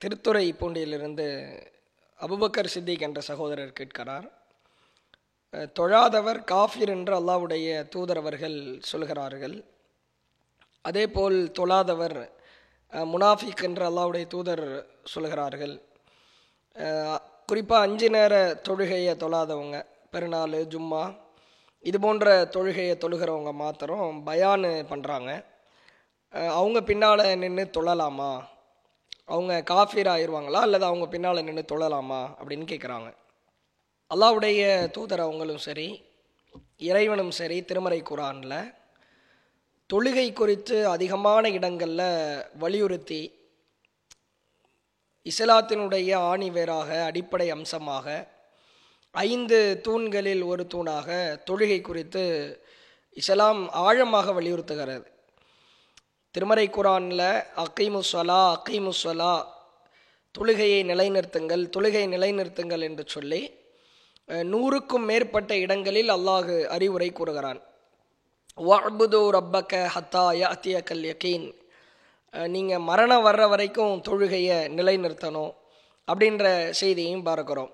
Thiruthurai பூண்டியிலிருந்து Abu Bakr Siddique என்ற சகோதரர் கேட்கிறார். தொழாதவர் காஃபிர் என்று அல்லாவுடைய தூதரவர்கள் சொல்கிறார்கள். அதேபோல் தொழாதவர் முனாஃபிக் என்று அல்லாவுடைய தூதர் சொல்கிறார்கள். குறிப்பாக அஞ்சு நேர தொழுகையை தொழாதவங்க பெருநாள் ஜும்மா இது போன்ற தொழுகையை தொழுகிறவங்க மாத்திரம் பயானு பண்ணுறாங்க அவங்க பின்னால் நின்று தொழலாமா? அவங்க காஃபீர் ஆயிடுவாங்களா அல்லது அவங்க பின்னால் நின்று தொழலாமா? அப்படின்னு கேட்குறாங்க அல்லாவுடைய தூதர் அவங்களும் சரி இறைவனும் சரி திருமறை குரானில் தொழுகை குறித்து அதிகமான இடங்களில் வலியுறுத்தி இஸ்லாத்தினுடைய ஆணி வேறாக அடிப்படை அம்சமாக ஐந்து தூண்களில் ஒரு தூணாக தொழுகை குறித்து இஸ்லாம் ஆழமாக வலியுறுத்துகிறது. திருமறை குரானில் அக்கீமுஸ்வலா அக்கீமுஸ்வலா தொழுகையை நிலைநிறுத்துங்கள் தொழுகை நிலைநிறுத்துங்கள் என்று சொல்லி நூறுக்கும் மேற்பட்ட இடங்களில் அல்லாஹ் அறிவுரை கூறுகிறான். வஅபுது ரப்பக்க ஹத்தா யாத்திய கல் யகீன் நீங்கள் மரணம் வர்ற வரைக்கும் தொழுகையை நிலைநிறுத்தணும் அப்படின்ற செய்தியையும் பார்க்குறோம்.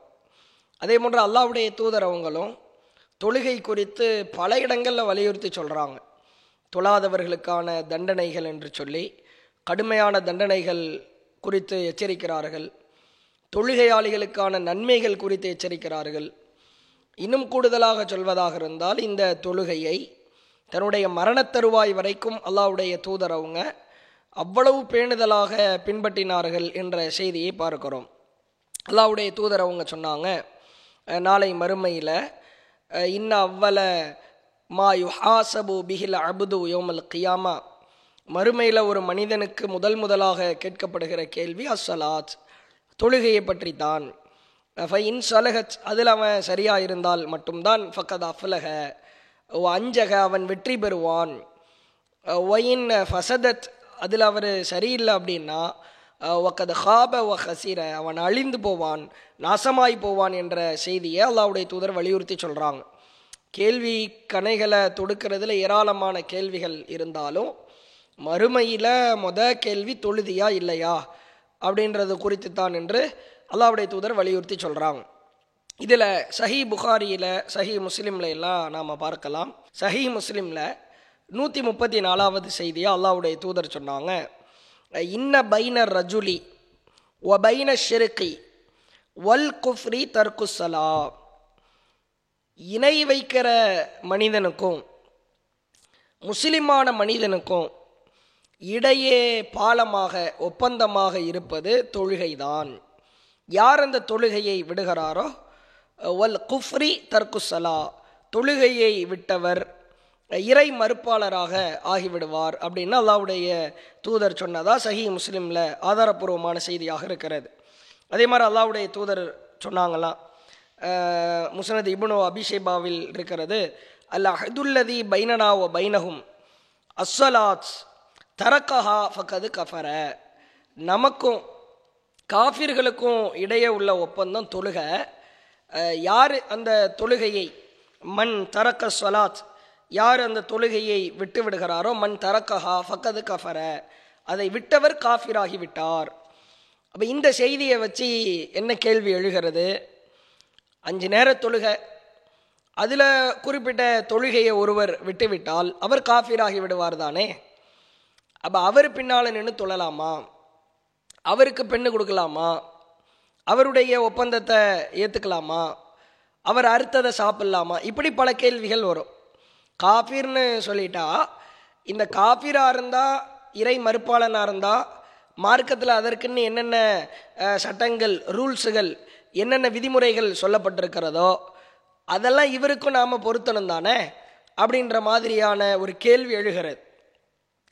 அதே போன்று அல்லாஹ்வுடைய தூதரவங்களும் தொழுகை குறித்து பல இடங்களில் வலியுறுத்தி சொல்கிறாங்க தொழாதவர்களுக்கான தண்டனைகள் என்று சொல்லி கடுமையான தண்டனைகள் குறித்து எச்சரிக்கிறார்கள். தொழுகையாளிகளுக்கான நன்மைகள் குறித்து எச்சரிக்கிறார்கள். இன்னும் கூடுதலாக சொல்வதாக இருந்தால் இந்த தொழுகையை தன்னுடைய மரணத்தருவாய் வரைக்கும் அல்லாவுடைய தூதர் அவங்க அவ்வளவு பேணுதலாக பின்பற்றினார்கள் என்ற செய்தியை பார்க்கிறோம். அல்லாஹ்வுடைய தூதர் அவங்க சொன்னாங்க நாளை மறுமையில் இன்ன அவ்வள மா யுஹாசபு பிஹில் அபுது யோமல் கியாமா. மறுமையில் ஒரு மனிதனுக்கு முதல் முதலாக கேட்கப்படுகிற கேள்வி அஸ்ஸலாத் தொழுகையை பற்றி தான் இன் சலகத் அதில் அவன் சரியாக இருந்தால் மட்டும்தான். ஃபக்கத் அஃப்லக ஓ அஞ்சக அவன் வெற்றி பெறுவான். ஒயின் ஃபசதத் அதில் அவர் சரியில்லை அப்படின்னா ஒக்கது ஹாப ஒ ஹசீர அவன் அழிந்து போவான் நாசமாய் போவான் என்ற செய்தியை அல்லாவுடைய தூதர் வலியுறுத்தி சொல்கிறாங்க கேள்வி கணைகளை தொடுக்கிறதுல ஏராளமான கேள்விகள் இருந்தாலும் மறுமையில் மொத கேள்வி தொழுதியா இல்லையா அப்படின்றது குறித்து தான் என்று அல்லாவுடைய தூதர் வலியுறுத்தி சொல்கிறாங்க இதில் சஹி புகாரியில் சஹி முஸ்லீமில் எல்லாம் நாம் பார்க்கலாம். சஹி முஸ்லீமில் நூற்றி முப்பத்தி நாலாவது செய்தியாக அல்லாவுடைய தூதர் சொன்னாங்க. இன்ன பைன ரஜுலி ஒ பைன ஷிருக்கி வல் குஃப்ரி தர்குசலா இணை வைக்கிற மனிதனுக்கும் முஸ்லிமான மனிதனுக்கும் இடையே பாலமாக ஒப்பந்தமாக இருப்பது தொழுகைதான். யார் அந்த தொழுகையை விடுகிறாரோ வல் குஃப்ரி தர்குசலா தொழுகையை விட்டவர் இறை மறுப்பாளராக ஆகிவிடுவார் அப்படின்னு அல்லாவுடைய தூதர் சொன்னதா சஹி முஸ்லீமில் ஆதாரப்பூர்வமான செய்தியாக இருக்கிறது. அதே மாதிரி அல்லாவுடைய தூதர் சொன்னாங்களாம் முசனது இபுனோ அபிஷேபாவில் இருக்கிறது. அல் அஹதுல்லதி பைனனா ஓ பைனஹும். அஸ்வலாத்ஸ் தரக்கஹா ஃபக்கது கஃபர. நமக்கும் காஃபிர்களுக்கும் இடையே உள்ள ஒப்பந்தம் தொழுக. யார் அந்த தொழுகையை மண் தரக்க ஸ்வலாத் யார் அந்த தொழுகையை விட்டு விடுகிறாரோ மண் தரக்கஹா ஃபக்கது கஃபர. அதை விட்டவர் காஃபிராகி விட்டார் அப்போ இந்த செய்தியை வச்சு என்ன கேள்வி எழுகிறது? அஞ்சு நேர தொழுகை. அதில் குறிப்பிட்ட தொழுகையை ஒருவர் விட்டுவிட்டால் அவர் காஃபீராகி விடுவார் தானே? அப்போ அவர் பின்னால் நின்று தொழலாமா? அவருக்கு பெண்ணு கொடுக்கலாமா? அவருடைய ஒப்பந்தத்தை ஏற்றுக்கலாமா அவர் அறுத்ததை சாப்பிடலாமா? இப்படி பல கேள்விகள் வரும். காஃபீர்னு சொல்லிட்டா இந்த காஃபிராக இருந்தால் இறை மறுப்பாளனாக இருந்தால் மார்க்கத்தில் அதற்குன்னு என்னென்ன சட்டங்கள் ரூல்ஸுகள் என்னென்ன விதிமுறைகள் சொல்லப்பட்டிருக்கிறதோ அதெல்லாம் இவருக்கும் நாம் பொருத்தணும் தானே அப்படின்ற மாதிரியான ஒரு கேள்வி எழுகிறது.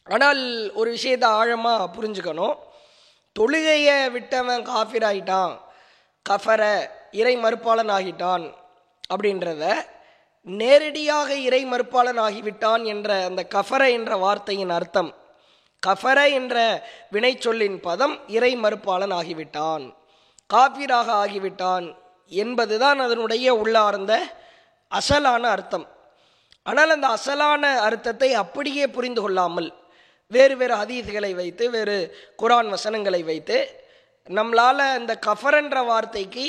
ஆனால் ஒரு விஷயத்தை ஆழமாக புரிஞ்சுக்கணும். தொழுகையை விட்டவன் காஃபிர் ஆகிட்டான் கஃபர இறை மறுப்பாளன் ஆகிட்டான் அப்படின்றத நேரடியாக இறை மறுப்பாளன் ஆகிவிட்டான் என்ற அந்த கஃபர என்ற வார்த்தையின் அர்த்தம். கஃபர என்ற வினைச்சொல்லின் பதம் இறை மறுப்பாளன் ஆகிவிட்டான். காபீராக ஆகிவிட்டான் என்பதுதான் அதனுடைய உள்ளார்ந்த அசலான அர்த்தம். ஆனால் அந்த அசலான அர்த்தத்தை அப்படியே புரிந்து கொள்ளாமல் வேறு வேறு ஹதீஸ்களை வைத்து வேறு குரான் வசனங்களை வைத்து நம்மளால் இந்த கஃபரன்ற வார்த்தைக்கு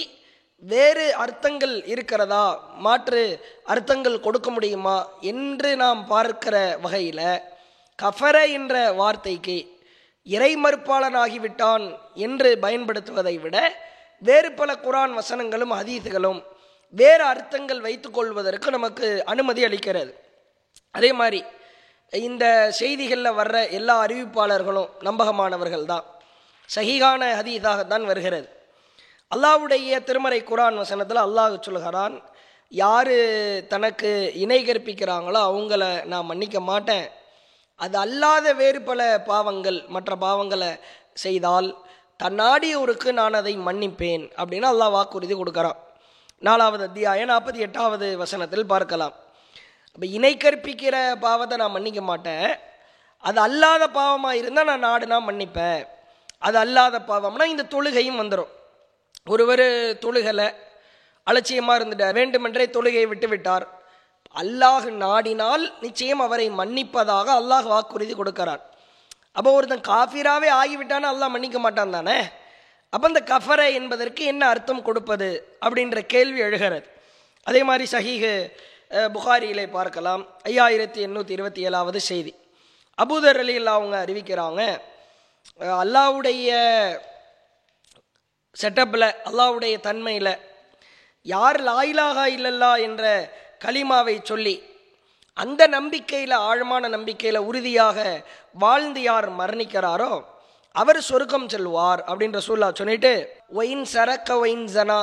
வேறு அர்த்தங்கள் இருக்கிறதா மாற்று அர்த்தங்கள் கொடுக்க முடியுமா என்று நாம் பார்க்கிற வகையில் கஃபர என்ற வார்த்தைக்கு இறைமறுப்பாளனாகிவிட்டான் என்று பயன்படுத்துவதை விட வேறு பல குரான் வசனங்களும் அதீதுகளும் வேறு அர்த்தங்கள் வைத்துக்கொள்வதற்கு நமக்கு அனுமதி அளிக்கிறது. அதே மாதிரி இந்த செய்திகளில் வர்ற எல்லா அறிவிப்பாளர்களும் நம்பகமானவர்கள் தான். சகிகான ஹதீதாகத்தான் வருகிறது. அல்லாவுடைய திருமறை குரான் வசனத்தில் அல்லாஹ் சொல்கிறான் யார் தனக்கு இணை கற்பிக்கிறாங்களோ அவங்கள நான் மன்னிக்க மாட்டேன். அது அல்லாத வேறு பல பாவங்கள் மற்ற பாவங்களை செய்தால் தன்னாடியோருக்கு நான் அதை மன்னிப்பேன் அப்படின்னு அல்லாஹ் வாக்குறுதி கொடுக்குறான். நாலாவது அத்தியாயம் நாற்பத்தி எட்டாவது வசனத்தில் பார்க்கலாம். அப்போ இணை கற்பிக்கிற பாவத்தை நான் மன்னிக்க மாட்டேன். அது அல்லாத பாவமாக இருந்தால் நான் நாடுனா மன்னிப்பேன். அது அல்லாத பாவம்னா இந்த தொழுகையும் வந்துடும் ஒருவர் தொழுகலை அலட்சியமாக இருந்துட்டார். வேண்டுமென்றே தொழுகையை விட்டு விட்டார் அல்லாஹ் நாடினால் நிச்சயம் அவரை மன்னிப்பதாக அல்லாஹ் வாக்குறுதி கொடுக்கிறார் அப்போ ஒருத்தன் காஃபிராவே ஆகிவிட்டான்னு அல்லாஹ் மன்னிக்க மாட்டான் தானே? அப்போ இந்த கஃபரை என்பதற்கு என்ன அர்த்தம் கொடுப்பது அப்படின்ற கேள்வி எழுகிறது. அதே மாதிரி சஹீஹு புகாரிகளை புகாரியிலே பார்க்கலாம். ஐயாயிரத்தி எண்ணூற்றி இருபத்தி ஏழாவது செய்தி. அபூதர் அலியில் அவங்க அறிவிக்கிறாங்க அல்லாவுடைய அல்லாஹ்வுடைய செட்டப்பில் அல்லாஹ்வுடைய தன்மையில் யார் லாயிலாகா இல்லல்லா என்ற கலிமாவை சொல்லி அந்த நம்பிக்கையில் ஆழமான நம்பிக்கையில் உறுதியாக வாழ்ந்து யார் மரணிக்கிறாரோ அவர் சொர்க்கம் செல்வார் அப்படின்ற சொல்லா சொல்லிட்டு ஒயின் சரக்க ஒயின் ஜனா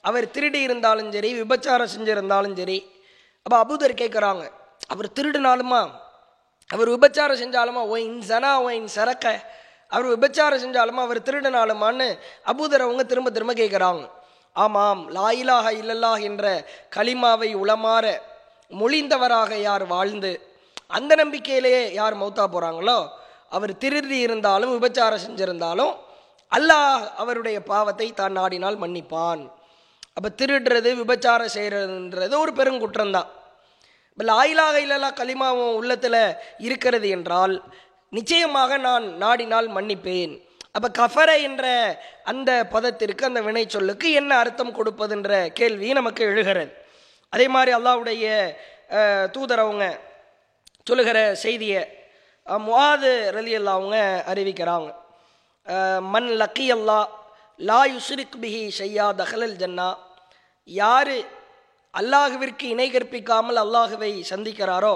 அவர் திருடி இருந்தாலும் சரி விபச்சாரம் செஞ்சிருந்தாலும் சரி அப்போ அபூதர் கேட்குறாங்க அவர் திருடினாலுமா? அவர் விபச்சாரம் செஞ்சாலுமா? ஒயின் ஜனா ஒயின் சரக்க. அவர் விபச்சாரம் செஞ்சாலுமா? அவர் திருடினாலுமான்னு அபூதர் அவங்க திரும்ப திரும்ப கேட்குறாங்க ஆமாம் லாயிலாக இல்லல்லா என்ற கலிமாவை உளமாற மொழிந்தவராக யார் வாழ்ந்து அந்த நம்பிக்கையிலேயே யார் மௌத்தா போகிறாங்களோ அவர் திருடி இருந்தாலும் விபச்சாரம் செஞ்சிருந்தாலும் அல்லாஹ் அவருடைய பாவத்தை தான் நாடினால் மன்னிப்பான். அப்போ திருடுறது விபச்சாரம் செய்கிறதுன்றது ஒரு பெருங்குற்றம்தான் இப்போ லாயிலாக இல்லலா கலிமாவும் உள்ளத்தில் இருக்கிறது என்றால் நிச்சயமாக நான் நாடினால் மன்னிப்பேன். அப்போ கஃபர என்ற அந்த பதத்திற்கு அந்த வினை சொல்லுக்கு என்ன அர்த்தம் கொடுப்பதுன்ற கேள்வி நமக்கு எழுகிறது. அதே மாதிரி அல்லாவுடைய அஹ், தூதர் அவங்க சொல்லுகிற செய்தியை முவாது ரலி அல்லா அவங்க அறிவிக்கிறாங்க. மண் மன் லக்கி அல்லா லா யுஸ்ரிக் பிஹி ஷையா தஹலல் ஜன்னா. யார் அல்லாஹுவிற்கு இணை கற்பிக்காமல் அல்லாஹுவை சந்திக்கிறாரோ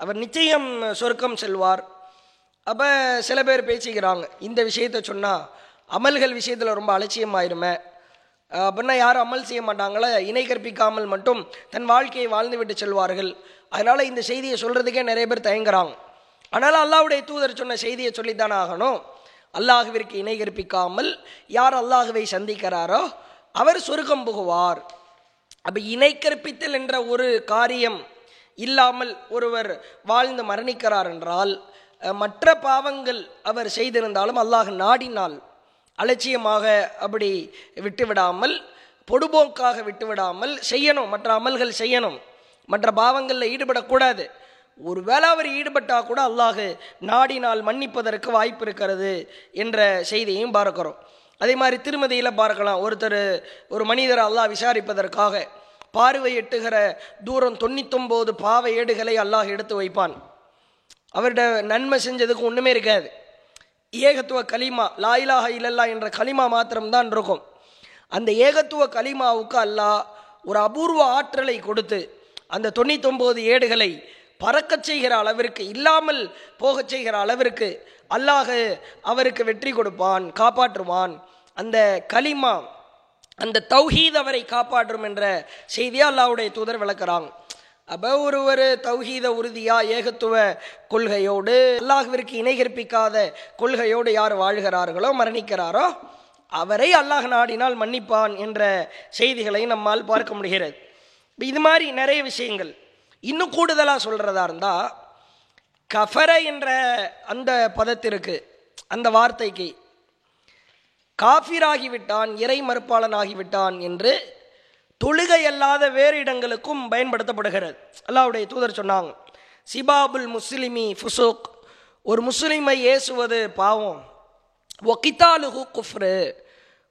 அவர் நிச்சயம் சொர்க்கம் செல்வார். அப்போ சில பேர் பேசிக்கிறாங்க. இந்த விஷயத்தை சொன்னால் அமல்கள் விஷயத்தில் ரொம்ப அலட்சியம் ஆயிருமே அப்படின்னா யாரும் அமல் செய்ய மாட்டாங்களே? இணை கற்பிக்காமல் மட்டும் தன் வாழ்க்கையை வாழ்ந்து விட்டு செல்வார்கள். அதனால் இந்த செய்தியை சொல்கிறதுக்கே நிறைய பேர் தயங்குறாங்க. ஆனால் அல்லாஹுடைய தூதர் சொன்ன செய்தியை சொல்லித்தானே ஆகணும். அல்லாஹுவிற்கு இணை கற்பிக்காமல் யார் அல்லாஹுவை சந்திக்கிறாரோ அவர் சொருக்கம் புகுவார். அப்போ இணை கற்பித்தல் என்ற ஒரு காரியம் இல்லாமல் ஒருவர் வாழ்ந்து மரணிக்கிறார் என்றால் மற்ற பாவங்கள் அவர் செய்திருந்தாலும் அல்லாஹ் நாடினால் அலட்சியமாக அப்படி விட்டுவிடாமல் பொடுபோக்காக விட்டுவிடாமல் செய்யணும். மற்ற அமல்கள் செய்யணும். மற்ற பாவங்களில் ஈடுபடக்கூடாது. ஒருவேளை அவர் ஈடுபட்டால் கூட அல்லாஹ் நாடினால் மன்னிப்பதற்கு வாய்ப்பு இருக்கிறது என்ற செய்தியையும் பார்க்கிறோம். அதே மாதிரி திருமதியில் பார்க்கலாம். ஒருத்தர் ஒரு மனிதர் அல்லாஹ் விசாரிப்பதற்காக பார்வை எட்டுகிற தூரம் தொண்ணூத்தொம்போது பாவ ஏடுகளை அல்லாஹ் எடுத்து வைப்பான். அவர்கிட்ட நன்மை செஞ்சதுக்கு ஒன்றுமே இருக்காது. ஏகத்துவ கலிமா லாயிலாக இல்லல்லா என்ற கலிமா மாத்திரம்தான் இருக்கும். அந்த ஏகத்துவ கலிமாவுக்கு அல்லாஹ் ஒரு அபூர்வ ஆற்றலை கொடுத்து அந்த தொண்ணூத்தொம்பது ஏடுகளை பறக்கச் செய்கிற அளவிற்கு இல்லாமல் போகச் செய்கிற அளவிற்கு அல்லாஹ் அவருக்கு வெற்றி கொடுப்பான் காப்பாற்றுவான். அந்த கலிமா அந்த தௌஹீத் அவரை காப்பாற்றும் என்ற செய்தியை அல்லாவுடைய தூதர் விளக்குறாங்க. அப்போ ஒருவர் தௌஹீத உறுதியாக ஏகத்துவ கொள்கையோடு அல்லாஹுவிற்கு இணை கற்பிக்காத கொள்கையோடு யார் வாழ்கிறார்களோ மரணிக்கிறாரோ அவரை அல்லாஹ் நாடினால் மன்னிப்பான் என்ற செய்திகளை நம்மால் பார்க்க முடிகிறது. இது மாதிரி நிறைய விஷயங்கள். இன்னும் கூடுதலாக சொல்கிறதா இருந்தால் கஃபர என்ற அந்த பதத்திற்கு அந்த வார்த்தைக்கு காஃபிராகிவிட்டான் இறை மறுப்பாளனாகிவிட்டான் என்று தொழுகை அல்லாத வேறு இடங்களுக்கும் பயன்படுத்தப்படுகிறது. அல்லாவுடைய தூதர் சொன்னாங்க சிபாபுல் முஸ்லிமி ஃபுசூக். ஒரு முஸ்லிமை ஏசுவது பாவம். ஒகிதாலுகு குஃப்ரு.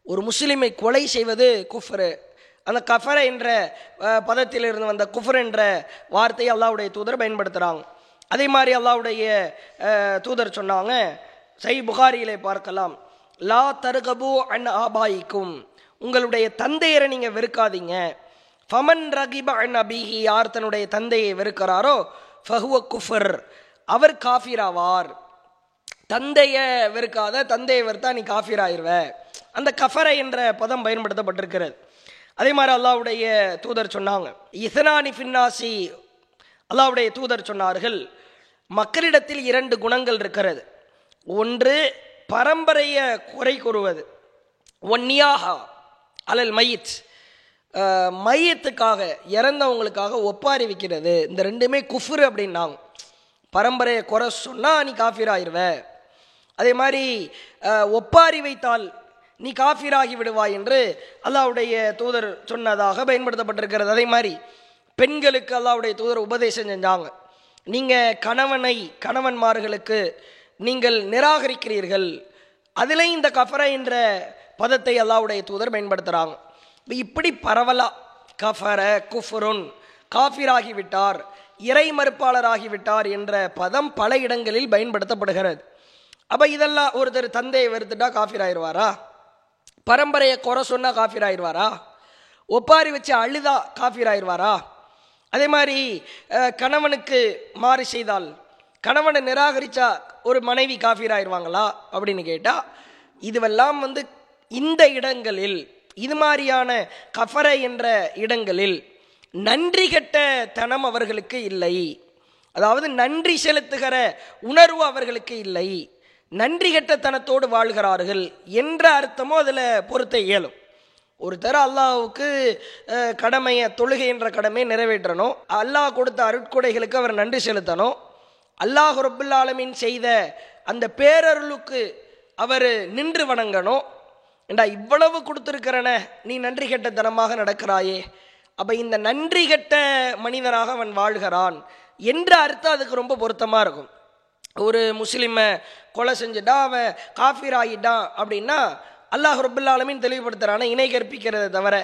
ஒரு முஸ்லிமை கொலை செய்வது குஃப்ரு. அந்த கஃபர என்ற பதத்திலிருந்து வந்த குஃபர் என்ற வார்த்தையை அல்லாவுடைய தூதர் பயன்படுத்துகிறாங்க அதே மாதிரி அல்லாவுடைய தூதர் சொன்னாங்க சை புகாரியிலே பார்க்கலாம். லா தருகபு அன் ஆபாயிக்கும். உங்களுடைய தந்தையரை நீங்கள் வெறுக்காதீங்க. ஃபமன் ரகிப நபிஹி யார் தன்னுடைய தந்தையை வெறுக்கிறாரோ ஃபஹுவ குஃபர் அவர் காஃபிராவார். தந்தையை வெறுக்காத தந்தையை வெறுத்தா நீ காஃபிராயிருவ. அந்த கஃபரை என்ற பதம் பயன்படுத்தப்பட்டிருக்கிறது. அதே மாதிரி அல்லாஹ்வுடைய தூதர் சொன்னாங்க இசனானி ஃபின்னாசி அல்லாவுடைய தூதர் சொன்னார்கள் மக்களிடத்தில் இரண்டு குணங்கள் இருக்கிறது. ஒன்று பரம்பரையை குறை கூறுவது. ஒன்னியாகா அலல் மையத். மையத்துக்காக இறந்தவங்களுக்காக ஒப்பாரி வைக்கிறது. இந்த ரெண்டுமே குஃபுரு அப்படின்னாங்க. பரம்பரையை குறை சொன்னால் நீ காஃபீர் ஆயிடுவ அதே மாதிரி ஒப்பாரி வைத்தால் நீ காஃபிராகி விடுவாய் என்று அல்லாவுடைய தூதர் சொன்னதாக பயன்படுத்தப்பட்டிருக்கிறது. அதே மாதிரி பெண்களுக்கு அல்லாவுடைய தூதர் உபதேசம் செஞ்சாங்க. நீங்கள் கணவனை கணவன்மார்களுக்கு நீங்கள் நிராகரிக்கிறீர்கள். அதிலே இந்த கஃபரை என்ற பதத்தை அல்லாவுடைய தூதர் பயன்படுத்துகிறாங்க இப்படி பரவலா கஃபர குஃபருன் காஃபிராகிவிட்டார் இறை மறுப்பாளராகிவிட்டார் என்ற பதம் பல இடங்களில் பயன்படுத்தப்படுகிறது. அப்போ இதெல்லாம் ஒருத்தர் தந்தையை வெறுத்துட்டா காஃபிர் ஆயிடுவாரா பரம்பரையை குறை சொன்னால் காஃபிர் ஆயிடுவாரா ஒப்பாரி வச்சு அழுதா காஃபிர் ஆயிடுவாரா அதே மாதிரி கணவனுக்கு மாறு செய்தால் கணவனை நிராகரித்தா ஒரு மனைவி காஃபிர் ஆயிடுவாங்களா அப்படின்னு கேட்டால் இதுவெல்லாம் வந்து இந்த இடங்களில் இது மாதிரியான கஃபரை என்ற இடங்களில் நன்றி கெட்ட தனம் அவர்களுக்கு இல்லை. அதாவது நன்றி செலுத்துகிற உணர்வு அவர்களுக்கு இல்லை. நன்றி கெட்டத்தனத்தோடு வாழ்கிறார்கள் என்ற அர்த்தமோ அதில் பொருத்த இயலும். ஒருத்தர் அல்லாஹ்வுக்கு கடமையை தொழுகை என்ற கடமையை நிறைவேற்றணும். அல்லாஹ் கொடுத்த அருட்கொடைகளுக்கு அவர் நன்றி செலுத்தணும். அல்லாஹ் ரப்புல் ஆலமீன் செய்த அந்த பேரருளுக்கு அவர் நின்று வணங்கணும். ஏண்டா இவ்வளவு கொடுத்துருக்கிறன நீ நன்றி கெட்டத்தனமாக நடக்கிறாயே. அப்போ இந்த நன்றி கெட்ட மனிதனாக அவன் வாழ்கிறான் என்ற அர்த்தம் அதுக்கு ரொம்ப பொருத்தமாக இருக்கும். ஒரு முஸ்லீமை கொலை செஞ்சுட்டா அவன் காஃபீர் ஆகிட்டான் அப்படின்னா அல்லாஹ் ரபுல்லா ஆலமீன் இணை கற்பிக்கிறதை தவிர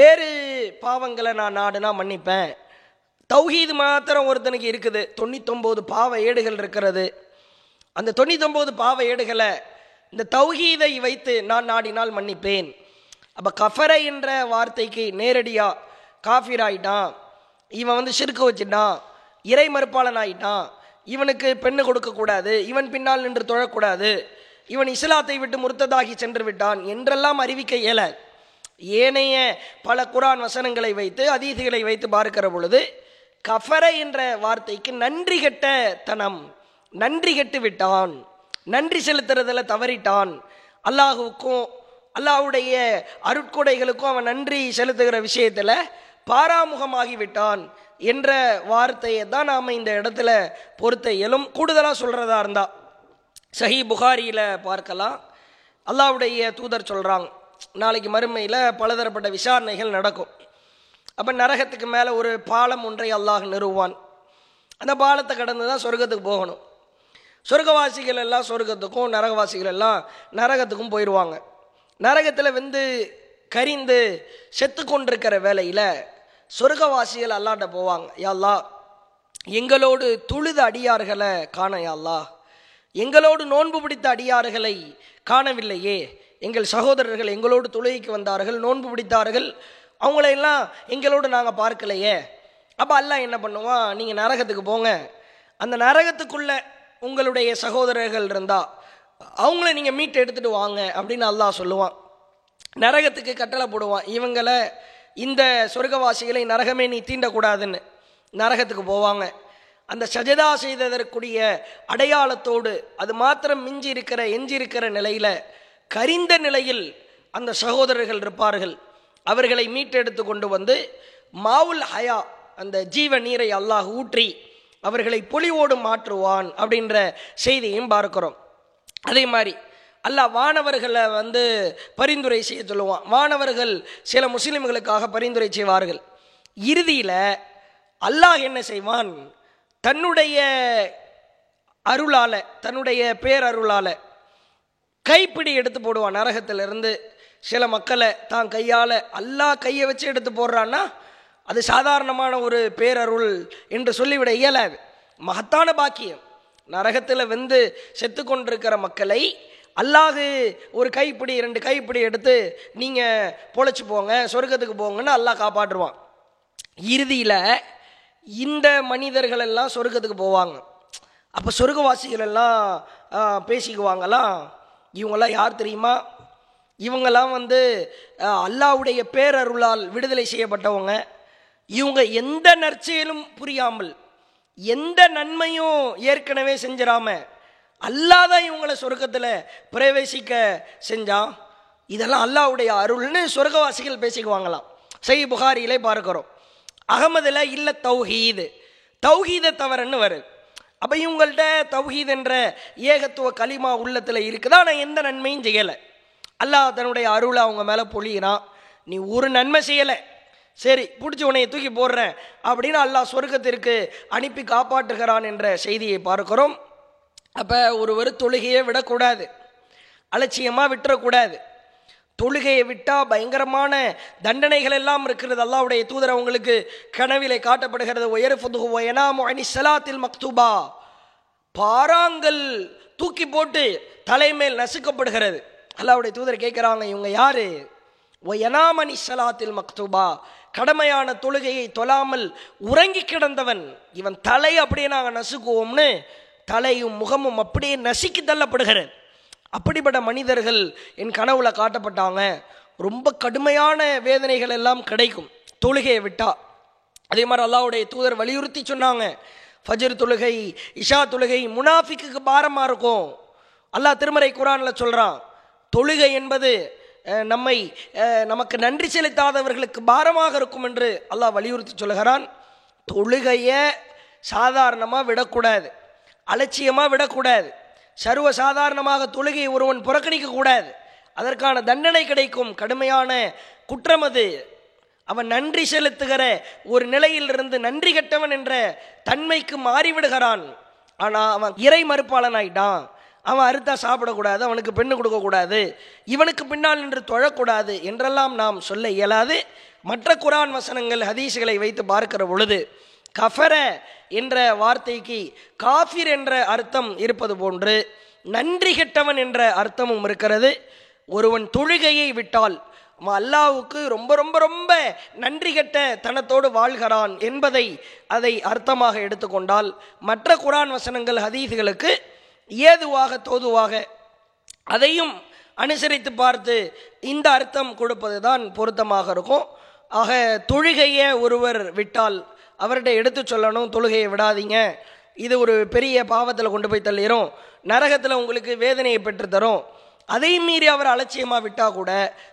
வேறு பாவங்களை நான் நாடுனா மன்னிப்பேன். தௌஹீது மாத்திரம் ஒருத்தனுக்கு இருக்குது. தொண்ணூத்தொம்பது பாவ ஏடுகள் இருக்கிறது. அந்த தொண்ணூத்தொம்பது பாவ ஏடுகளை இந்த தௌஹீதை வைத்து நான் நாடினால் மன்னிப்பேன். அப்போ கஃபரை என்ற வார்த்தைக்கு நேரடியாக காஃபிர் ஆயிட்டான் இவன் வந்து சிறுக்கு வச்சுட்டான். இறை மறுப்பாளன் ஆயிட்டான் இவனுக்கு பெண்ணு கொடுக்கக்கூடாது இவன் பின்னால் நின்று தொழக்கூடாது. இவன் இஸ்லாத்தை விட்டு முர்த்ததாகி சென்று விட்டான் என்றெல்லாம் அறிவிக்க இயல. ஏனைய பல குரான் வசனங்களை வைத்து அதீதிகளை வைத்து பார்க்கிற பொழுது கஃபர என்ற வார்த்தைக்கு நன்றி கெட்ட தனம். நன்றி கெட்டு விட்டான். நன்றி செலுத்துறதுல தவறிட்டான். அல்லாஹுக்கும் அல்லாஹ்வுடைய அருட்கொடைகளுக்கும் அவன் நன்றி செலுத்துகிற விஷயத்தில் பாராமுகமாகி விட்டான் என்ற வார்த்தையை தான் நாம் இந்த இடத்துல பொறுத்த இயலும். கூடுதலாக சொல்கிறதா இருந்தா சஹி புகாரியில் பார்க்கலாம். அல்லாவுடைய தூதர் சொல்கிறாங்க நாளைக்கு மறுமையில் பலதரப்பட்ட விசாரணைகள் நடக்கும். அப்போ நரகத்துக்கு மேலே ஒரு பாலம் ஒன்றை அல்லாஹ் நிறுவான் அந்த பாலத்தை கடந்து தான் சொர்க்கத்துக்கு போகணும். சொர்க்கவாசிகள் எல்லாம் சொர்க்கத்துக்கும் நரகவாசிகள் எல்லாம் நரகத்துக்கும் போயிடுவாங்க நரகத்தில் வந்து கரிந்து செத்து கொண்டிருக்கிற வேலையில் சொர்க்கவாசிகள் அல்லாட்ட போவாங்க. யாழ்லா எங்களோடு துழுத அடியார்களை காண யாழ்லா எங்களோடு நோன்பு பிடித்த அடியார்களை காணவில்லையே. எங்கள் சகோதரர்கள் எங்களோடு தொழுகைக்கு வந்தார்கள் நோன்பு பிடித்தார்கள். அவங்களையெல்லாம் எங்களோடு நாங்கள் பார்க்கலையே. அப்போ அல்லா என்ன பண்ணுவான்? நீங்கள் நரகத்துக்கு போங்க. அந்த நரகத்துக்குள்ளே உங்களுடைய சகோதரர்கள் இருந்தால் அவங்கள நீங்கள் மீட்டு எடுத்துகிட்டு வாங்க அப்படின்னு அல்லாஹ் சொல்லுவான். நரகத்துக்கு கட்டளை போடுவான். இவங்களை இந்த சொர்க்கவாசிகளை நரகமே நீ தீண்டக்கூடாதுன்னு நரகத்துக்கு போவாங்க. அந்த சஜதா செய்ததற்குரிய அடையாளத்தோடு அது மாத்திரம் மிஞ்சி இருக்கிற எஞ்சி இருக்கிற நிலையில் கரிந்த நிலையில் அந்த சகோதரர்கள் இருப்பார்கள். அவர்களை மீட்டெடுத்து கொண்டு வந்து மாவுல் ஹயா அந்த ஜீவ நீரை அல்லாஹ் ஊற்றி அவர்களை பொலிவோடு மாற்றுவான் அப்படின்ற செய்தியும் பார்க்கிறோம். அதே மாதிரி அல்லாஹ் வானவர்களை வந்து பரிந்துரை செய்ய சொல்லுவான். வானவர்கள் சில முஸ்லிம்களுக்காக பரிந்துரை செய்வார்கள். இறுதியில் அல்லாஹ் என்ன செய்வான்? தன்னுடைய அருளால் தன்னுடைய பேரருளால கைப்பிடி எடுத்து போடுவான். நரகத்திலிருந்து சில மக்களை தான் கையால் அல்லாஹ் கையை வச்சு எடுத்து போடுறான்னா அது சாதாரணமான ஒரு பேரருள் என்று சொல்லிவிட இயலாது. மகத்தான பாக்கியம். நரகத்தில் வெந்து செத்து கொண்டிருக்கிற மக்களை அல்லாஹு ஒரு கைப்பிடி ரெண்டு கைப்பிடி எடுத்து நீங்கள் பொழைச்சி போங்க சொர்க்கத்துக்கு போங்கன்னு அல்லாஹ் காப்பாற்றுவான். இறுதியில் இந்த மனிதர்கள் எல்லாம் சொர்க்கத்துக்கு போவாங்க. அப்போ சொர்க்கவாசிகள் எல்லாம் பேசிக்குவாங்கலாம் பேசிக்குவாங்களாம் இவங்கெல்லாம் யார் தெரியுமா? இவங்கெல்லாம் வந்து அல்லாவுடைய அல்லாஹ்வுடைய பேரருளால் விடுதலை செய்யப்பட்டவங்க. இவங்க எந்த நற்செயலும் புரியாமல் எந்த நன்மையும் ஏற்கனவே செஞ்சிடாம அல்லாதான் இவங்களை சொர்க்கத்தில் பிரவேசிக்க செஞ்சான் இதெல்லாம் அல்லாஹ்வுடைய அருள்னு சொர்க்கவாசிகள் பேசிக்குவாங்களாம். செய் புகாரியிலே பார்க்கிறோம். அகமதுல இல்லை தௌஹீது. தௌஹீதை தவறுன்னு வருது. அப்போ இவங்கள்ட்ட தௌஹீத் என்ற ஏகத்துவ களிமா உள்ளத்தில் இருக்குதா? நான் எந்த நன்மையும் செய்யலை. அல்லாஹ் தன்னுடைய அருளை அவங்க மேலே பொழியிறான். நீ ஒரு நன்மை செய்யலை. சரி பிடிச்சி உனையை தூக்கி போடுறேன் அப்படின்னு அல்லாஹ் சொர்க்கத்திற்கு அனுப்பி காப்பாற்றுகிறான் என்ற செய்தியை பார்க்கிறோம். அப்போ ஒருவர் தொழுகையை விடக்கூடாது. அலட்சியமாக விட்டுறக்கூடாது. தொழுகையை விட்டால் பயங்கரமான தண்டனைகள் எல்லாம் இருக்கிறது. அல்லாவுடைய தூதர் அவங்களுக்கு கனவிலே காட்டப்படுகிறது. உயர் ஃபுதுகு சலாத்தில் மக்தூபா. பாறாங்கல் தூக்கி போட்டு தலைமேல் நசுக்கப்படுகிறது. அல்லாவுடைய தூதர் கேட்குறாங்க இவங்க யாரு? ஒயனாமணி சலாத்தில் மக்தூபா கடமையான தொழுகையை தொழாமல் உறங்கி கிடந்தவன் இவன் தலை அப்படியே நாங்கள் நசுக்குவோம்னு தலையும் முகமும் அப்படியே நசுக்கி தள்ளப்படுகிறது. அப்படிப்பட்ட மனிதர்கள் என் கனவுல காட்டப்பட்டாங்க. ரொம்ப கடுமையான வேதனைகள் எல்லாம் கிடைக்கும். தொழுகையை விட்டா. அதே மாதிரி அல்லாஹ்வுடைய தூதர் வலியுறுத்தி சொன்னாங்க. ஃபஜர் தொழுகை இஷா தொழுகை முனாஃபிக்கு பாரமாக இருக்கும். அல்லாஹ் திருமறை குரானில் சொல்கிறான் தொழுகை என்பது நம்மை நமக்கு நன்றி செலுத்தாதவர்களுக்கு பாரமாக இருக்கும் என்று அல்லாஹ் வலியுறுத்தி சொல்லுகிறான். தொழுகையை சாதாரணமாக விடக்கூடாது. அலட்சியமாக விடக்கூடாது. சர்வ சாதாரணமாக தொழுகையை ஒருவன் புறக்கணிக்கக்கூடாது. அதற்கான தண்டனை கிடைக்கும். கடுமையான குற்றம் அது. அவன் நன்றி செலுத்துகிற ஒரு நிலையிலிருந்து நன்றி கெட்டவன் என்ற தன்மைக்கு மாறிவிடுகிறான். ஆனால் அவன் இறை மறுப்பாளன் ஆயிட்டான் அவன் அறுத்தா சாப்பிடக்கூடாது அவனுக்கு பெண்ணு கொடுக்கக்கூடாது இவனுக்கு பின்னால் நின்று தொழக்கூடாது என்றெல்லாம் நாம் சொல்ல இயலாது. மற்ற குரான் வசனங்கள் ஹதீஸ்களை வைத்து பார்க்கிற பொழுது கஃபர என்ற வார்த்தைக்கு காஃபிர் என்ற அர்த்தம் இருப்பது போன்று நன்றி கெட்டவன் என்ற அர்த்தமும் இருக்கிறது. ஒருவன் தொழுகையை விட்டால் அல்லாவுக்கு ரொம்ப ரொம்ப ரொம்ப நன்றி கெட்ட தனத்தோடு வாழ்கிறான் என்பதை அதை அர்த்தமாக எடுத்துக்கொண்டால் மற்ற குரான் வசனங்கள் ஹதீஸ்களுக்கு ஏதுவாக தோதுவாக அதையும் அனுசரித்து பார்த்து இந்த அர்த்தம் கொடுப்பது தான் பொருத்தமாக இருக்கும். ஆக தொழுகையை ஒருவர் விட்டால் அவர்கிட்ட எடுத்து சொல்லணும் தொழுகையை விடாதீங்க. இது ஒரு பெரிய பாவத்தில் கொண்டு போய் தள்ளிடும் நரகத்தில் உங்களுக்கு வேதனையை பெற்று தரும். அதை மீறி அவர் அலட்சியமாக விட்டால் கூட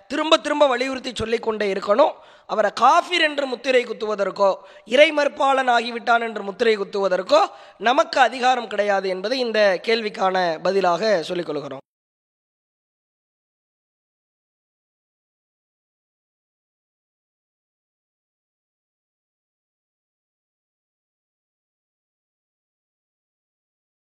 திரும்ப திரும்ப வலியுறுத்தி சொல்லிக்கொண்டே இருக்கணும். அவரை காஃபிர் என்று முத்திரை குத்துவதற்கோ இறை மறுப்பாளன் ஆகிவிட்டான் என்று முத்திரை குத்துவதற்கோ நமக்கு அதிகாரம் கிடையாது என்பதை இந்த கேள்விக்கான பதிலாக சொல்லிக் கொள்கிறோம்.